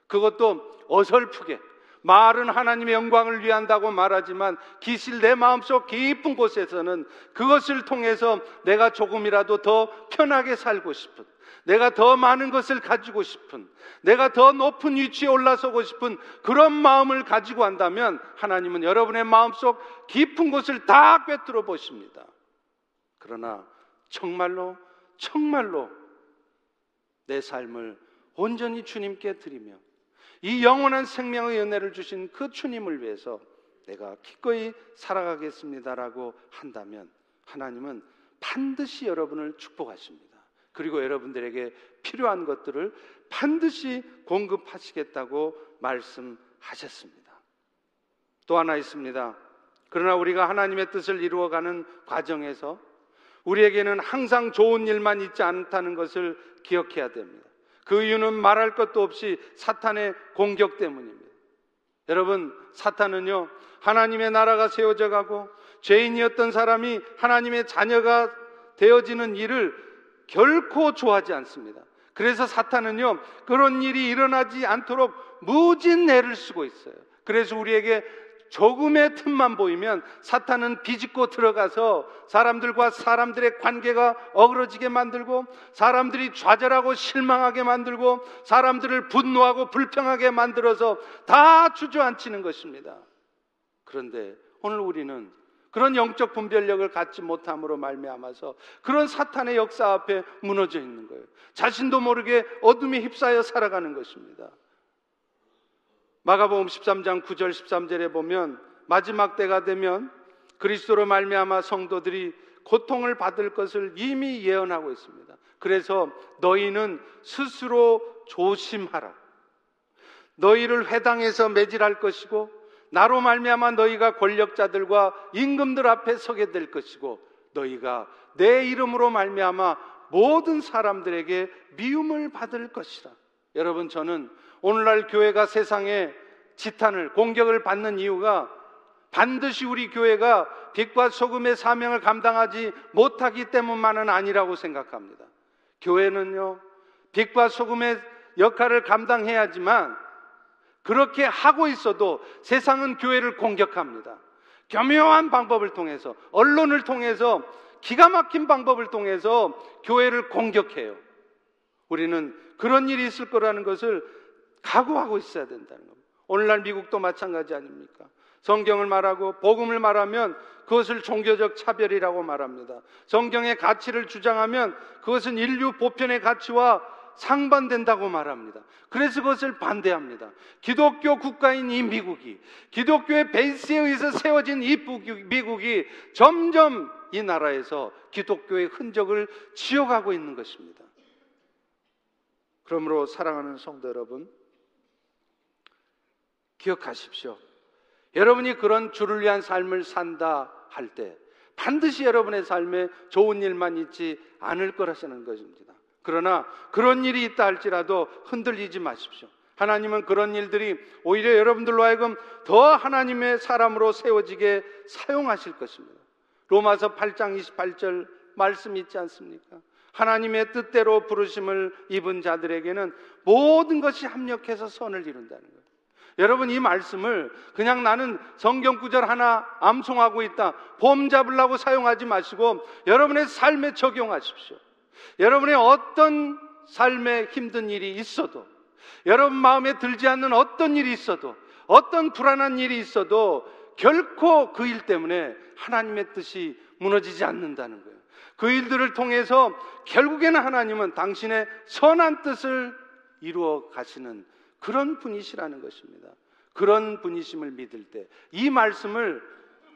그것도 어설프게 말은 하나님의 영광을 위한다고 말하지만 기실 내 마음속 깊은 곳에서는 그것을 통해서 내가 조금이라도 더 편하게 살고 싶은 내가 더 많은 것을 가지고 싶은 내가 더 높은 위치에 올라서고 싶은 그런 마음을 가지고 한다면 하나님은 여러분의 마음속 깊은 곳을 다 꿰뚫어 보십니다. 그러나 정말로 정말로 내 삶을 온전히 주님께 드리며 이 영원한 생명의 은혜를 주신 그 주님을 위해서 내가 기꺼이 살아가겠습니다라고 한다면 하나님은 반드시 여러분을 축복하십니다. 그리고 여러분들에게 필요한 것들을 반드시 공급하시겠다고 말씀하셨습니다. 또 하나 있습니다. 그러나 우리가 하나님의 뜻을 이루어가는 과정에서 우리에게는 항상 좋은 일만 있지 않다는 것을 기억해야 됩니다. 그 이유는 말할 것도 없이 사탄의 공격 때문입니다. 여러분, 사탄은요, 하나님의 나라가 세워져 가고 죄인이었던 사람이 하나님의 자녀가 되어지는 일을 결코 좋아하지 않습니다. 그래서 사탄은요, 그런 일이 일어나지 않도록 무진 애를 쓰고 있어요. 그래서 우리에게 조금의 틈만 보이면 사탄은 비집고 들어가서 사람들과 사람들의 관계가 어그러지게 만들고 사람들이 좌절하고 실망하게 만들고 사람들을 분노하고 불평하게 만들어서 다 주저앉히는 것입니다. 그런데 오늘 우리는 그런 영적 분별력을 갖지 못함으로 말미암아서 그런 사탄의 역사 앞에 무너져 있는 거예요. 자신도 모르게 어둠에 휩싸여 살아가는 것입니다. 마가복음 13장 9절 13절에 보면 마지막 때가 되면 그리스도로 말미암아 성도들이 고통을 받을 것을 이미 예언하고 있습니다. 그래서 너희는 스스로 조심하라. 너희를 회당에서 매질할 것이고 나로 말미암아 너희가 권력자들과 임금들 앞에 서게 될 것이고 너희가 내 이름으로 말미암아 모든 사람들에게 미움을 받을 것이라. 여러분 저는 오늘날 교회가 세상에 지탄을 공격을 받는 이유가 반드시 우리 교회가 빛과 소금의 사명을 감당하지 못하기 때문만은 아니라고 생각합니다. 교회는요, 빛과 소금의 역할을 감당해야지만 그렇게 하고 있어도 세상은 교회를 공격합니다. 교묘한 방법을 통해서, 언론을 통해서, 기가 막힌 방법을 통해서 교회를 공격해요. 우리는 그런 일이 있을 거라는 것을 각오하고 있어야 된다는 겁니다. 오늘날 미국도 마찬가지 아닙니까? 성경을 말하고 복음을 말하면 그것을 종교적 차별이라고 말합니다. 성경의 가치를 주장하면 그것은 인류 보편의 가치와 상반된다고 말합니다. 그래서 그것을 반대합니다. 기독교 국가인 이 미국이, 기독교의 베이스에 의해서 세워진 이 미국이 점점 이 나라에서 기독교의 흔적을 지어가고 있는 것입니다. 그러므로 사랑하는 성도 여러분, 기억하십시오. 여러분이 그런 주를 위한 삶을 산다 할 때 반드시 여러분의 삶에 좋은 일만 있지 않을 거라시는 것입니다. 그러나 그런 일이 있다 할지라도 흔들리지 마십시오. 하나님은 그런 일들이 오히려 여러분들로 하여금 더 하나님의 사람으로 세워지게 사용하실 것입니다. 로마서 8장 28절 말씀 있지 않습니까? 하나님의 뜻대로 부르심을 입은 자들에게는 모든 것이 합력해서 선을 이룬다는 거예요. 여러분 이 말씀을 그냥 나는 성경 구절 하나 암송하고 있다. 봄 잡으려고 사용하지 마시고 여러분의 삶에 적용하십시오. 여러분의 어떤 삶에 힘든 일이 있어도 여러분 마음에 들지 않는 어떤 일이 있어도 어떤 불안한 일이 있어도 결코 그 일 때문에 하나님의 뜻이 무너지지 않는다는 거예요. 그 일들을 통해서 결국에는 하나님은 당신의 선한 뜻을 이루어 가시는 그런 분이시라는 것입니다. 그런 분이심을 믿을 때, 이 말씀을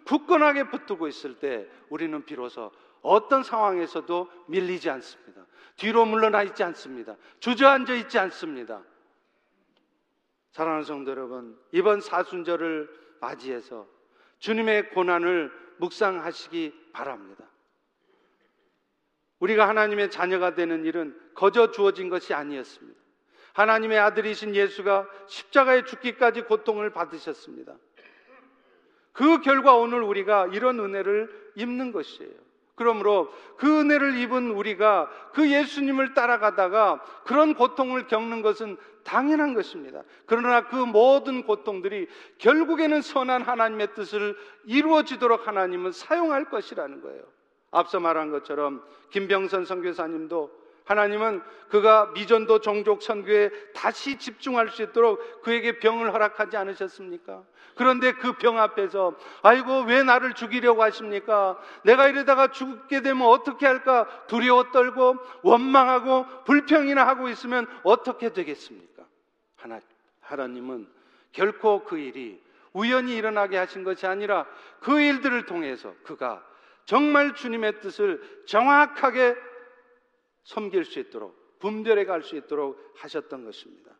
굳건하게 붙들고 있을 때 우리는 비로소 어떤 상황에서도 밀리지 않습니다. 뒤로 물러나 있지 않습니다. 주저앉아 있지 않습니다. 사랑하는 성도 여러분, 이번 사순절을 맞이해서 주님의 고난을 묵상하시기 바랍니다. 우리가 하나님의 자녀가 되는 일은 거저 주어진 것이 아니었습니다. 하나님의 아들이신 예수가 십자가에 죽기까지 고통을 받으셨습니다. 그 결과 오늘 우리가 이런 은혜를 입는 것이에요. 그러므로 그 은혜를 입은 우리가 그 예수님을 따라가다가 그런 고통을 겪는 것은 당연한 것입니다. 그러나 그 모든 고통들이 결국에는 선한 하나님의 뜻을 이루어지도록 하나님은 사용할 것이라는 거예요. 앞서 말한 것처럼 김병선 선교사님도 하나님은 그가 미전도 종족 선교에 다시 집중할 수 있도록 그에게 병을 허락하지 않으셨습니까? 그런데 그 병 앞에서 아이고 왜 나를 죽이려고 하십니까? 내가 이러다가 죽게 되면 어떻게 할까 두려워 떨고 원망하고 불평이나 하고 있으면 어떻게 되겠습니까? 하나 하나님은 결코 그 일이 우연히 일어나게 하신 것이 아니라 그 일들을 통해서 그가 정말 주님의 뜻을 정확하게 섬길 수 있도록 분별해 갈 수 있도록 하셨던 것입니다.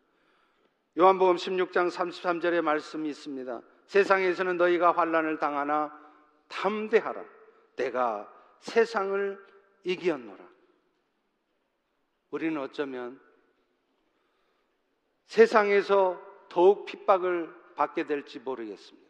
요한복음 16장 33절의 말씀이 있습니다. 세상에서는 너희가 환란을 당하나 담대하라. 내가 세상을 이기었노라. 우리는 어쩌면 세상에서 더욱 핍박을 받게 될지 모르겠습니다.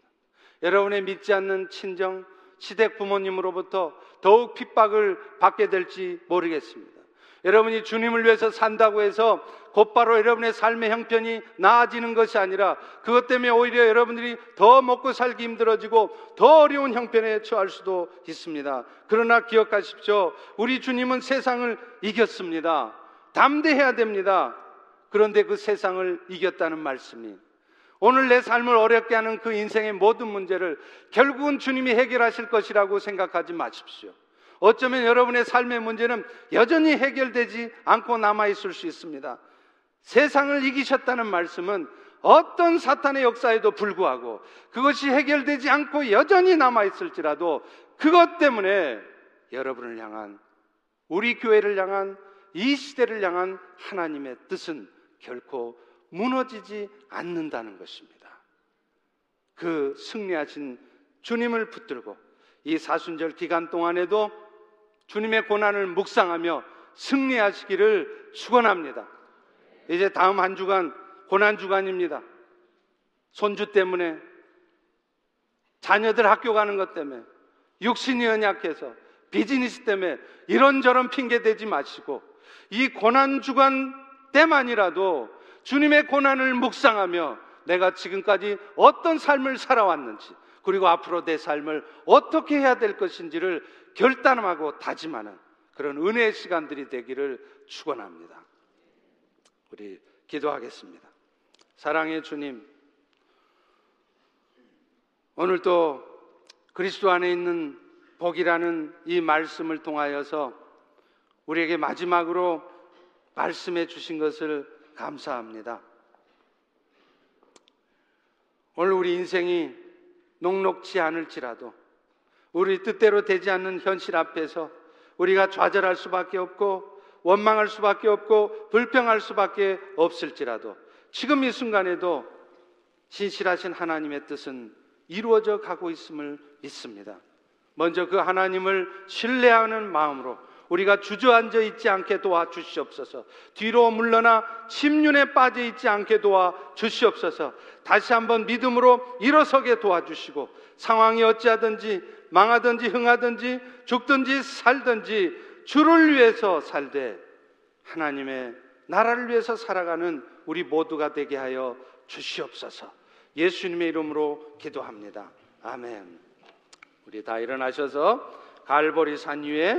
여러분의 믿지 않는 친정, 시댁 부모님으로부터 더욱 핍박을 받게 될지 모르겠습니다. 여러분이 주님을 위해서 산다고 해서 곧바로 여러분의 삶의 형편이 나아지는 것이 아니라 그것 때문에 오히려 여러분들이 더 먹고 살기 힘들어지고 더 어려운 형편에 처할 수도 있습니다. 그러나 기억하십시오. 우리 주님은 세상을 이겼습니다. 담대해야 됩니다. 그런데 그 세상을 이겼다는 말씀이 오늘 내 삶을 어렵게 하는 그 인생의 모든 문제를 결국은 주님이 해결하실 것이라고 생각하지 마십시오. 어쩌면 여러분의 삶의 문제는 여전히 해결되지 않고 남아있을 수 있습니다. 세상을 이기셨다는 말씀은 어떤 사탄의 역사에도 불구하고 그것이 해결되지 않고 여전히 남아있을지라도 그것 때문에 여러분을 향한 우리 교회를 향한 이 시대를 향한 하나님의 뜻은 결코 무너지지 않는다는 것입니다. 그 승리하신 주님을 붙들고 이 사순절 기간 동안에도 주님의 고난을 묵상하며 승리하시기를 축원합니다. 이제 다음 한 주간 고난 주간입니다. 손주 때문에 자녀들 학교 가는 것 때문에 육신이 연약해서 비즈니스 때문에 이런저런 핑계 대지 마시고 이 고난 주간 때만이라도 주님의 고난을 묵상하며 내가 지금까지 어떤 삶을 살아왔는지 그리고 앞으로 내 삶을 어떻게 해야 될 것인지를 결단하고 다짐하는 그런 은혜의 시간들이 되기를 축원합니다. 우리 기도하겠습니다. 사랑의 주님, 오늘도 그리스도 안에 있는 복이라는 이 말씀을 통하여서 우리에게 마지막으로 말씀해 주신 것을 감사합니다. 오늘 우리 인생이 녹록지 않을지라도 우리 뜻대로 되지 않는 현실 앞에서 우리가 좌절할 수밖에 없고 원망할 수밖에 없고 불평할 수밖에 없을지라도 지금 이 순간에도 신실하신 하나님의 뜻은 이루어져 가고 있음을 믿습니다. 먼저 그 하나님을 신뢰하는 마음으로 우리가 주저앉아 있지 않게 도와 주시옵소서. 뒤로 물러나 침륜에 빠져 있지 않게 도와 주시옵소서. 다시 한번 믿음으로 일어서게 도와주시고 상황이 어찌하든지 망하든지 흥하든지 죽든지 살든지 주를 위해서 살되 하나님의 나라를 위해서 살아가는 우리 모두가 되게 하여 주시옵소서. 예수님의 이름으로 기도합니다. 아멘. 우리 다 일어나셔서 갈보리 산 위에